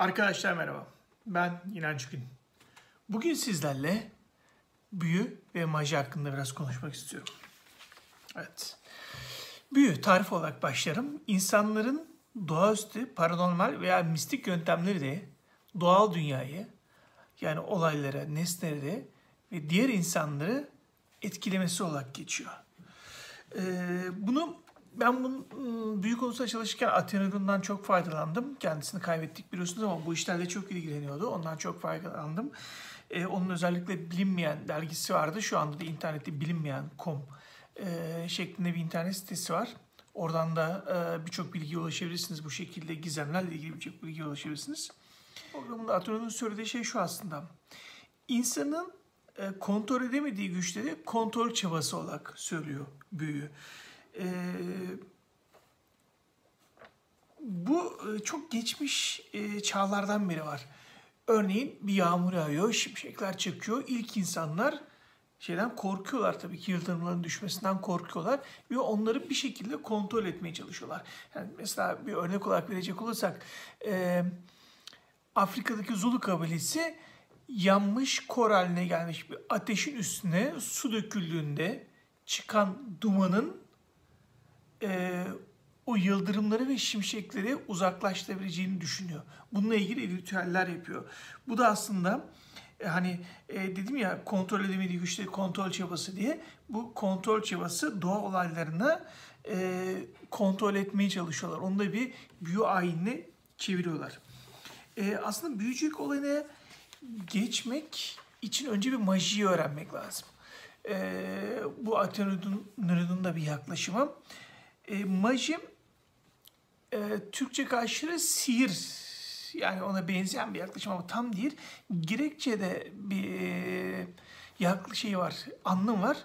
Arkadaşlar merhaba. Ben İnanç Gün. Bugün sizlerle büyü ve maji hakkında biraz konuşmak istiyorum. Evet. Büyü tarif olarak başlarım. İnsanların doğaüstü, paranormal veya mistik yöntemleri de doğal dünyayı yani olaylara, nesneleri ve diğer insanları etkilemesi olarak geçiyor. Ben bunun ıı, büyük konusunda çalışırken Atene'den çok faydalandım. Kendisini kaybettik biliyorsunuz ama bu işlerle çok ilgileniyordu. Ondan çok faydalandım. Ee, onun özellikle bilinmeyen dergisi vardı. Şu anda da internette bilinmeyen.com e, şeklinde bir internet sitesi var. Oradan da e, birçok bilgiye ulaşabilirsiniz. Bu şekilde gizemlerle ilgili birçok bilgiye ulaşabilirsiniz. Programında Atene'nin söylediği şey şu aslında. İnsanın e, kontrol edemediği güçleri kontrol çabası olarak söylüyor büyü. Ee, bu e, çok geçmiş e, çağlardan beri var. Örneğin bir yağmur yağıyor, şimşekler çekiyor. İlk insanlar şeyden korkuyorlar tabii ki yıldırımların düşmesinden korkuyorlar ve onları bir şekilde kontrol etmeye çalışıyorlar. Yani mesela bir örnek olarak verecek olursak e, Afrika'daki Zulu kabilesi yanmış kor haline gelmiş bir ateşin üstüne su döküldüğünde çıkan dumanın e, o yıldırımları ve şimşekleri uzaklaştırabileceğini düşünüyor. Bununla ilgili ritüeller yapıyor. Bu da aslında e, hani e, dedim ya kontrol edemediği güçleri kontrol çabası diye bu kontrol çabası doğa olaylarını e, kontrol etmeye çalışıyorlar. Onu da bir büyü ayinine çeviriyorlar. E, aslında büyücülük olayına geçmek için önce bir majiyi öğrenmek lazım. E, bu Atenod'un da bir yaklaşımı. E, maji e, Türkçe karşılığı sihir yani ona benzeyen bir yaklaşım ama tam değil. Gerekçe'de bir e, yaklaşım şey var, anlam var.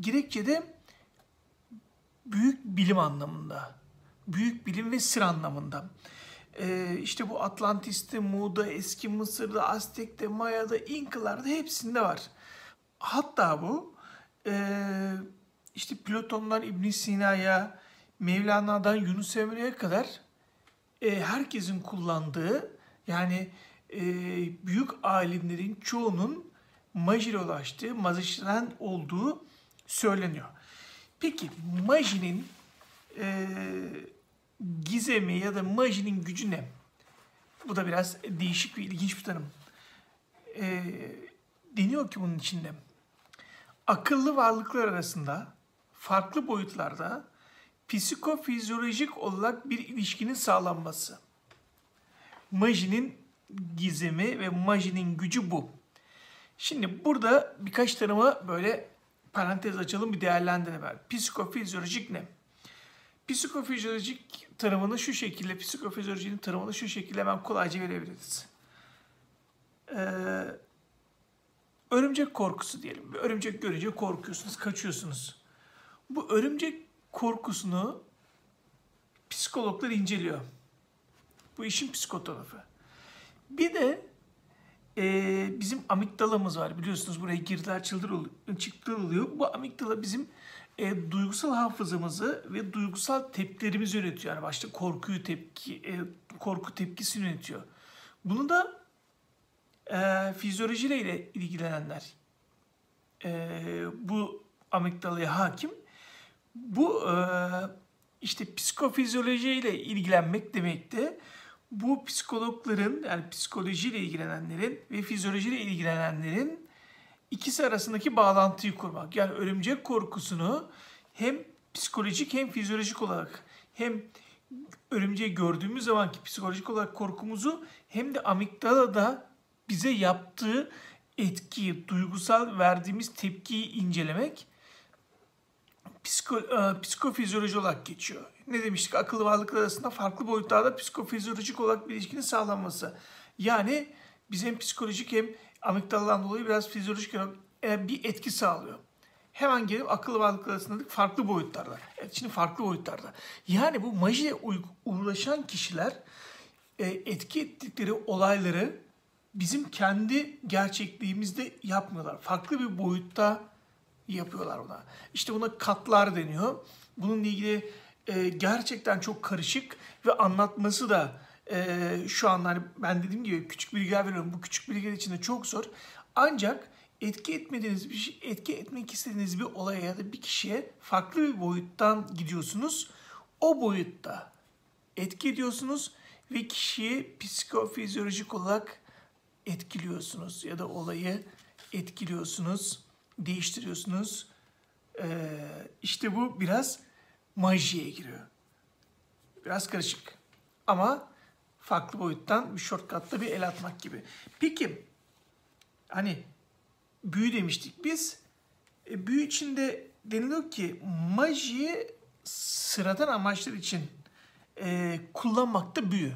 Gerekçe'de büyük bilim anlamında. Büyük bilim ve sır anlamında. Ee, işte bu Atlantis'te, Mu'da, eski Mısır'da, Aztek'te, Maya'da, İnkalar'da hepsinde var. Hatta bu e, işte Platon'dan İbn Sina'ya, Mevlana'dan Yunus Emre'ye kadar e, herkesin kullandığı yani e, büyük alimlerin çoğunun majile ulaştığı, mazişten olduğu söyleniyor. Peki majinin e, gizemi ya da majinin gücü ne? Bu da biraz değişik bir, ilginç bir tanım. E, deniyor ki bunun içinde akıllı varlıklar arasında farklı boyutlarda psikofizyolojik olarak bir ilişkinin sağlanması. Majinin gizemi ve majinin gücü bu. Şimdi burada birkaç tanıma böyle parantez açalım bir değerlendirelim. Psikofizyolojik ne? Psikofizyolojik tanımını şu şekilde, psikofizyolojinin tanımını şu şekilde hemen kolayca verebiliriz. Ee, örümcek korkusu diyelim. Bir örümcek görünce korkuyorsunuz, kaçıyorsunuz. Bu örümcek korkusunu psikologlar inceliyor. Bu işin psikotarafı. Bir de e, bizim amigdalamız var. Biliyorsunuz buraya girdiler çıldır oluyor, çıktı oluyor. Bu amigdala bizim e, duygusal hafızamızı ve duygusal tepkilerimizi yönetiyor. Yani başta korkuyu tepki, e, korku tepkisini yönetiyor. Bunu da e, fizyolojiyle ilgilenenler e, bu amigdalaya hakim bu e, işte psikofizyolojiyle ilgilenmek demekti. Bu psikologların yani psikolojiyle ilgilenenlerin ve fizyolojiyle ilgilenenlerin ikisi arasındaki bağlantıyı kurmak. Yani örümcek korkusunu hem psikolojik hem fizyolojik olarak hem örümceği gördüğümüz zamanki psikolojik olarak korkumuzu hem de amigdalada bize yaptığı etkiyi, duygusal verdiğimiz tepkiyi incelemek psiko, e, psikofizyoloji olarak geçiyor. Ne demiştik? Akıllı varlıklar arasında farklı boyutlarda psikofizyolojik olarak bir ilişkinin sağlanması. Yani bizim hem psikolojik hem amigdaladan dolayı biraz fizyolojik olarak e, bir etki sağlıyor. Hemen gelip akıllı varlıklar arasında farklı boyutlarda. Evet, şimdi farklı boyutlarda. Yani bu majiye uğraşan kişiler e, etki ettikleri olayları bizim kendi gerçekliğimizde yapmıyorlar. Farklı bir boyutta yapıyorlar buna. İşte buna katlar deniyor. Bununla ilgili e, gerçekten çok karışık ve anlatması da Ee, şu an hani ben dediğim gibi küçük bilgiler veriyorum. Bu küçük bilgiler içinde çok zor. Ancak etki etmediğiniz bir şey, etki etmek istediğiniz bir olaya ya da bir kişiye farklı bir boyuttan gidiyorsunuz. O boyutta etki ediyorsunuz ve kişiyi psikofizyolojik olarak etkiliyorsunuz ya da olayı etkiliyorsunuz, değiştiriyorsunuz. Ee, işte bu biraz majiye giriyor. Biraz karışık. Ama farklı boyuttan bir shortcut'ta bir el atmak gibi. Peki hani büyü demiştik biz. E, büyü içinde deniliyor ki majiyi sıradan amaçlar için e, kullanmakta büyü.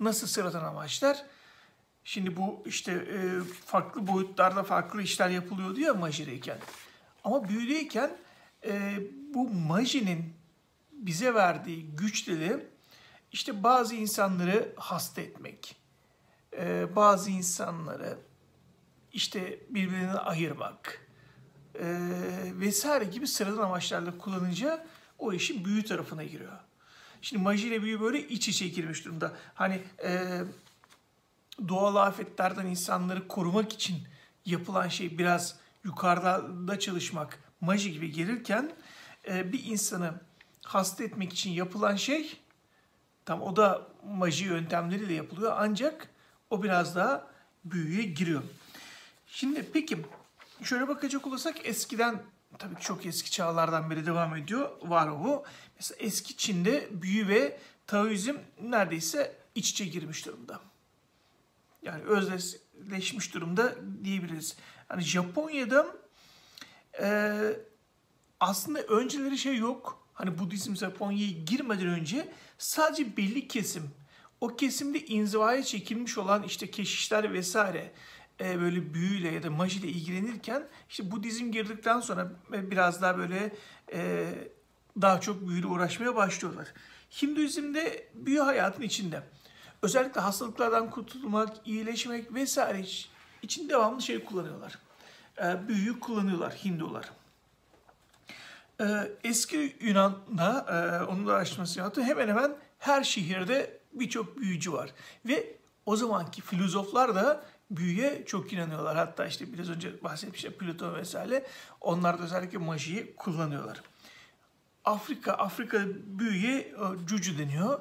Nasıl sıradan amaçlar? Şimdi bu işte e, farklı boyutlarda farklı işler yapılıyor diyor majideyken. Ama büyüdeyken e, bu majinin bize verdiği güçle de işte bazı insanları hasta etmek, e, bazı insanları işte birbirinden ayırmak e, vesaire gibi sıradan amaçlarla kullanınca o işin büyü tarafına giriyor. Şimdi maji büyü böyle iç içe girmiş durumda. Hani e, doğal afetlerden insanları korumak için yapılan şey biraz yukarıda çalışmak, maji gibi gelirken e, bir insanı hasta etmek için yapılan şey tam o da maji yöntemleriyle yapılıyor ancak o biraz daha büyüye giriyor. Şimdi peki şöyle bakacak olursak eskiden tabii çok eski çağlardan beri devam ediyor var o. Mesela eski Çin'de büyü ve Taoizm neredeyse iç içe girmiş durumda. Yani özdeşleşmiş durumda diyebiliriz. Hani Japonya'da e, aslında önceleri şey yok. Hani Budizm Japonya'ya girmeden önce sadece belli kesim, o kesimde inzivaya çekilmiş olan işte keşişler vesaire e, böyle büyüyle ya da majiyle ilgilenirken işte Budizm girdikten sonra biraz daha böyle e, daha çok büyüyle uğraşmaya başlıyorlar. Hinduizm'de büyü hayatın içinde. Özellikle hastalıklardan kurtulmak, iyileşmek vesaire için devamlı şey kullanıyorlar. E, büyüyü kullanıyorlar Hindular. E, eski Yunan'da, e, onun araştırması yaptı. Hemen hemen her şehirde birçok büyücü var. Ve o zamanki filozoflar da büyüye çok inanıyorlar. Hatta işte biraz önce bahsetmiştim Platon vesaire. Onlar da özellikle majiyi kullanıyorlar. Afrika, Afrika büyüye cucu deniyor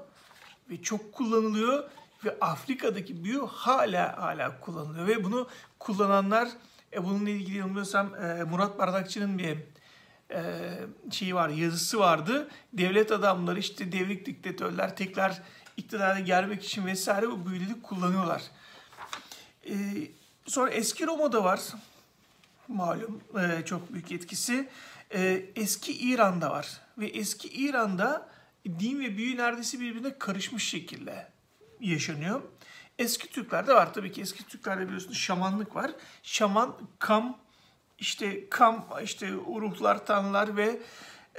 ve çok kullanılıyor ve Afrika'daki büyü hala hala kullanılıyor ve bunu kullananlar e, bununla ilgili yanılmıyorsam e, Murat Bardakçı'nın bir e, şeyi var, yazısı vardı. Devlet adamları işte devrik diktatörler tekrar iktidara gelmek için vesaire bu büyüleri kullanıyorlar. E, sonra eski Roma'da var. Malum e, çok büyük etkisi. E, eski İran'da var. Ve eski İran'da din ve büyü neredeyse birbirine karışmış şekilde yaşanıyor. Eski Türklerde var tabii ki. Eski Türklerde biliyorsunuz şamanlık var. Şaman, kam, işte kam, işte ruhlar, tanrılar ve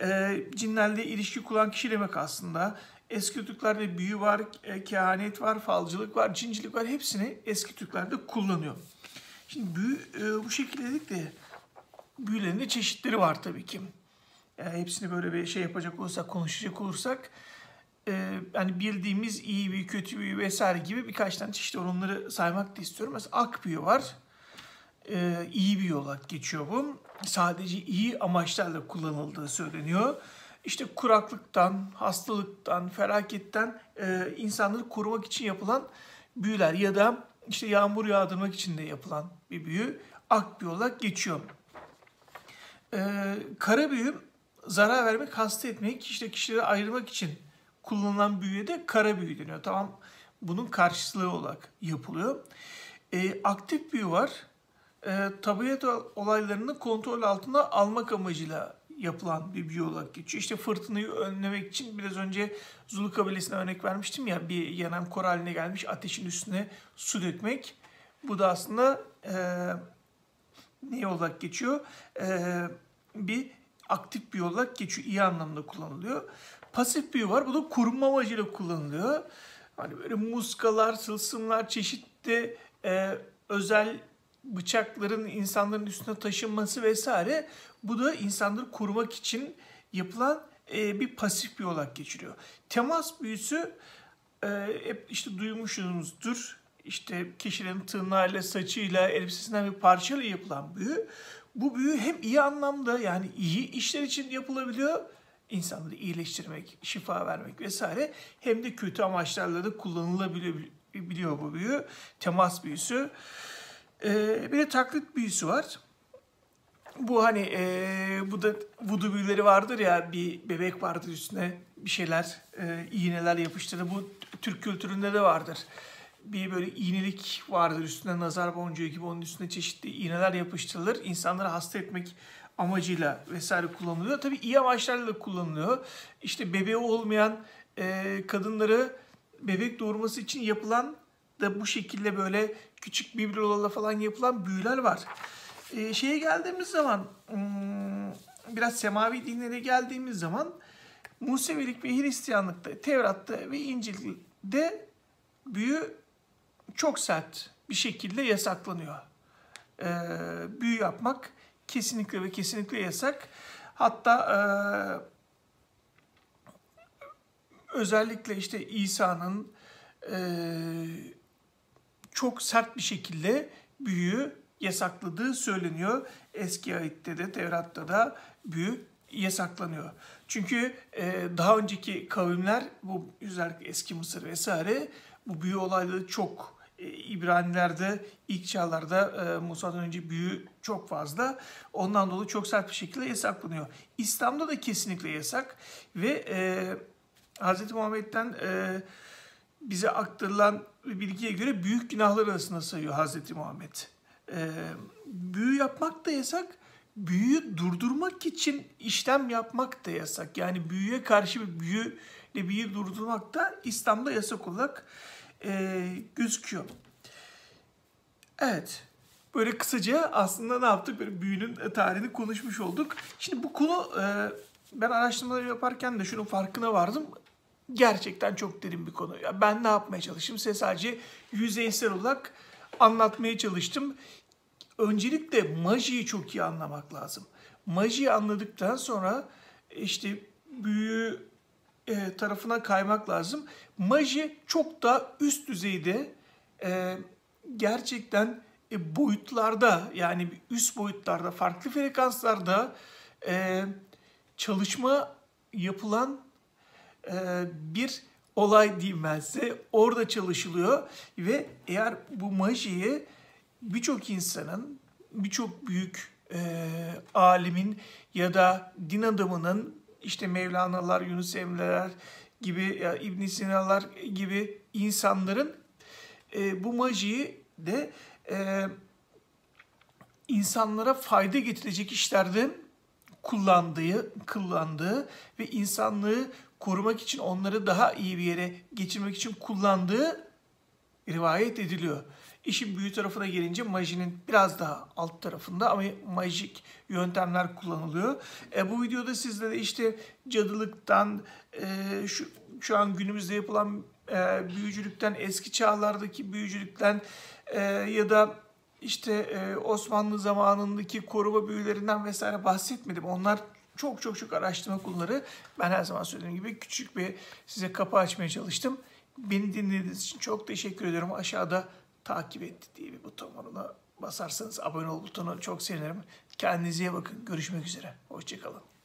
e, cinlerle ilişki kuran kişi demek aslında. Eski Türklerde büyü var, e, kehanet var, falcılık var, cincilik var. Hepsini eski Türklerde kullanıyor. Şimdi büyü e, bu şekilde dedik de büyülerin de çeşitleri var tabii ki. Yani hepsini böyle bir şey yapacak olursak, konuşacak olursak e, hani bildiğimiz iyi büyü, kötü büyü vesaire gibi birkaç tane çeşit. Onları saymak da istiyorum. Mesela ak büyü var. E, iyi büyü olarak geçiyor bu. Sadece iyi amaçlarla kullanıldığı söyleniyor. İşte kuraklıktan, hastalıktan, felaketten e, insanları korumak için yapılan büyüler ya da işte yağmur yağdırmak için de yapılan bir büyü ak büyü olarak geçiyor. E, kara büyü zarar vermek, hasta etmek, işte kişileri ayırmak için kullanılan büyüye de kara büyü deniyor. Tamam bunun karşılığı olarak yapılıyor. E, aktif büyü var. E, tabiat olaylarını kontrol altına almak amacıyla yapılan bir büyü olarak geçiyor. İşte fırtınayı önlemek için biraz önce Zulu kabilesine örnek vermiştim ya bir yanan kor haline gelmiş ateşin üstüne su dökmek. Bu da aslında e, ne olarak geçiyor? E, bir aktif bir olarak geçiyor. iyi anlamda kullanılıyor. Pasif büyü var. Bu da korunma amacıyla kullanılıyor. Hani böyle muskalar, sılsımlar, çeşitli e, özel bıçakların insanların üstüne taşınması vesaire. Bu da insanları korumak için yapılan e, bir pasif bir olarak geçiriyor. Temas büyüsü e, hep işte duymuşsunuzdur. İşte kişinin tırnağıyla, saçıyla, elbisesinden bir parçayla yapılan büyü. Bu büyü hem iyi anlamda yani iyi işler için yapılabiliyor. insanları iyileştirmek, şifa vermek vesaire. Hem de kötü amaçlarla da kullanılabiliyor biliyor bu büyü. Temas büyüsü. Ee, bir de taklit büyüsü var. Bu hani e, bu da vudu büyüleri vardır ya bir bebek vardır üstüne bir şeyler e, iğneler yapıştırır. Bu Türk kültüründe de vardır. Bir böyle iğnelik vardır üstüne nazar boncuğu gibi onun üstüne çeşitli iğneler yapıştırılır. İnsanları hasta etmek amacıyla vesaire kullanılıyor. Tabii iyi amaçlarla da kullanılıyor. İşte bebeği olmayan e, kadınları bebek doğurması için yapılan da bu şekilde böyle küçük biblolarla falan yapılan büyüler var. E, şeye geldiğimiz zaman hmm, biraz semavi dinlere geldiğimiz zaman Musevilik ve Hristiyanlıkta, Tevrat'ta ve İncil'de büyü çok sert bir şekilde yasaklanıyor. E, büyü yapmak kesinlikle ve kesinlikle yasak. Hatta e, özellikle işte İsa'nın e, çok sert bir şekilde büyü yasakladığı söyleniyor. Eski ayette de Tevrat'ta da büyü yasaklanıyor. Çünkü e, daha önceki kavimler bu özellikle eski Mısır vesaire bu büyü olayları çok İbranilerde ilk çağlarda e, Musa'dan önce büyü çok fazla. Ondan dolayı çok sert bir şekilde yasaklanıyor. İslam'da da kesinlikle yasak ve e, Hz. Muhammed'den e, bize aktarılan bilgiye göre büyük günahlar arasında sayıyor Hz. Muhammed. E, büyü yapmak da yasak, büyüyü durdurmak için işlem yapmak da yasak. Yani büyüye karşı bir büyüyle büyüyü durdurmak da İslam'da yasak olarak e, gözüküyor. Evet. Böyle kısaca aslında ne yaptık? Böyle büyünün tarihini konuşmuş olduk. Şimdi bu konu e, ben araştırmaları yaparken de şunun farkına vardım. Gerçekten çok derin bir konu. Ya ben ne yapmaya çalıştım? Size sadece yüzeysel olarak anlatmaya çalıştım. Öncelikle majiyi çok iyi anlamak lazım. Majiyi anladıktan sonra işte büyü e, tarafına kaymak lazım. Maji çok da üst düzeyde e, gerçekten e, boyutlarda yani üst boyutlarda farklı frekanslarda e, çalışma yapılan e, bir olay diyeyim ben size. Orada çalışılıyor ve eğer bu majiyi birçok insanın, birçok büyük e, alimin ya da din adamının işte Mevlana'lar, Yunus Emre'ler gibi ya İbn Sina'lar gibi insanların e, bu majiyi de e, insanlara fayda getirecek işlerde kullandığı, kullandığı ve insanlığı korumak için onları daha iyi bir yere geçirmek için kullandığı rivayet ediliyor. İşin büyü tarafına gelince majinin biraz daha alt tarafında ama majik yöntemler kullanılıyor. E, bu videoda sizlere işte cadılıktan, e, şu, şu an günümüzde yapılan e, büyücülükten, eski çağlardaki büyücülükten e, ya da işte e, Osmanlı zamanındaki koruma büyülerinden vesaire bahsetmedim. Onlar çok çok çok araştırma konuları. Ben her zaman söylediğim gibi küçük bir size kapı açmaya çalıştım. Beni dinlediğiniz için çok teşekkür ediyorum. Aşağıda takip et diye bir buton var. Ona basarsanız abone ol butonu çok sevinirim. Kendinize iyi bakın. Görüşmek üzere. Hoşçakalın.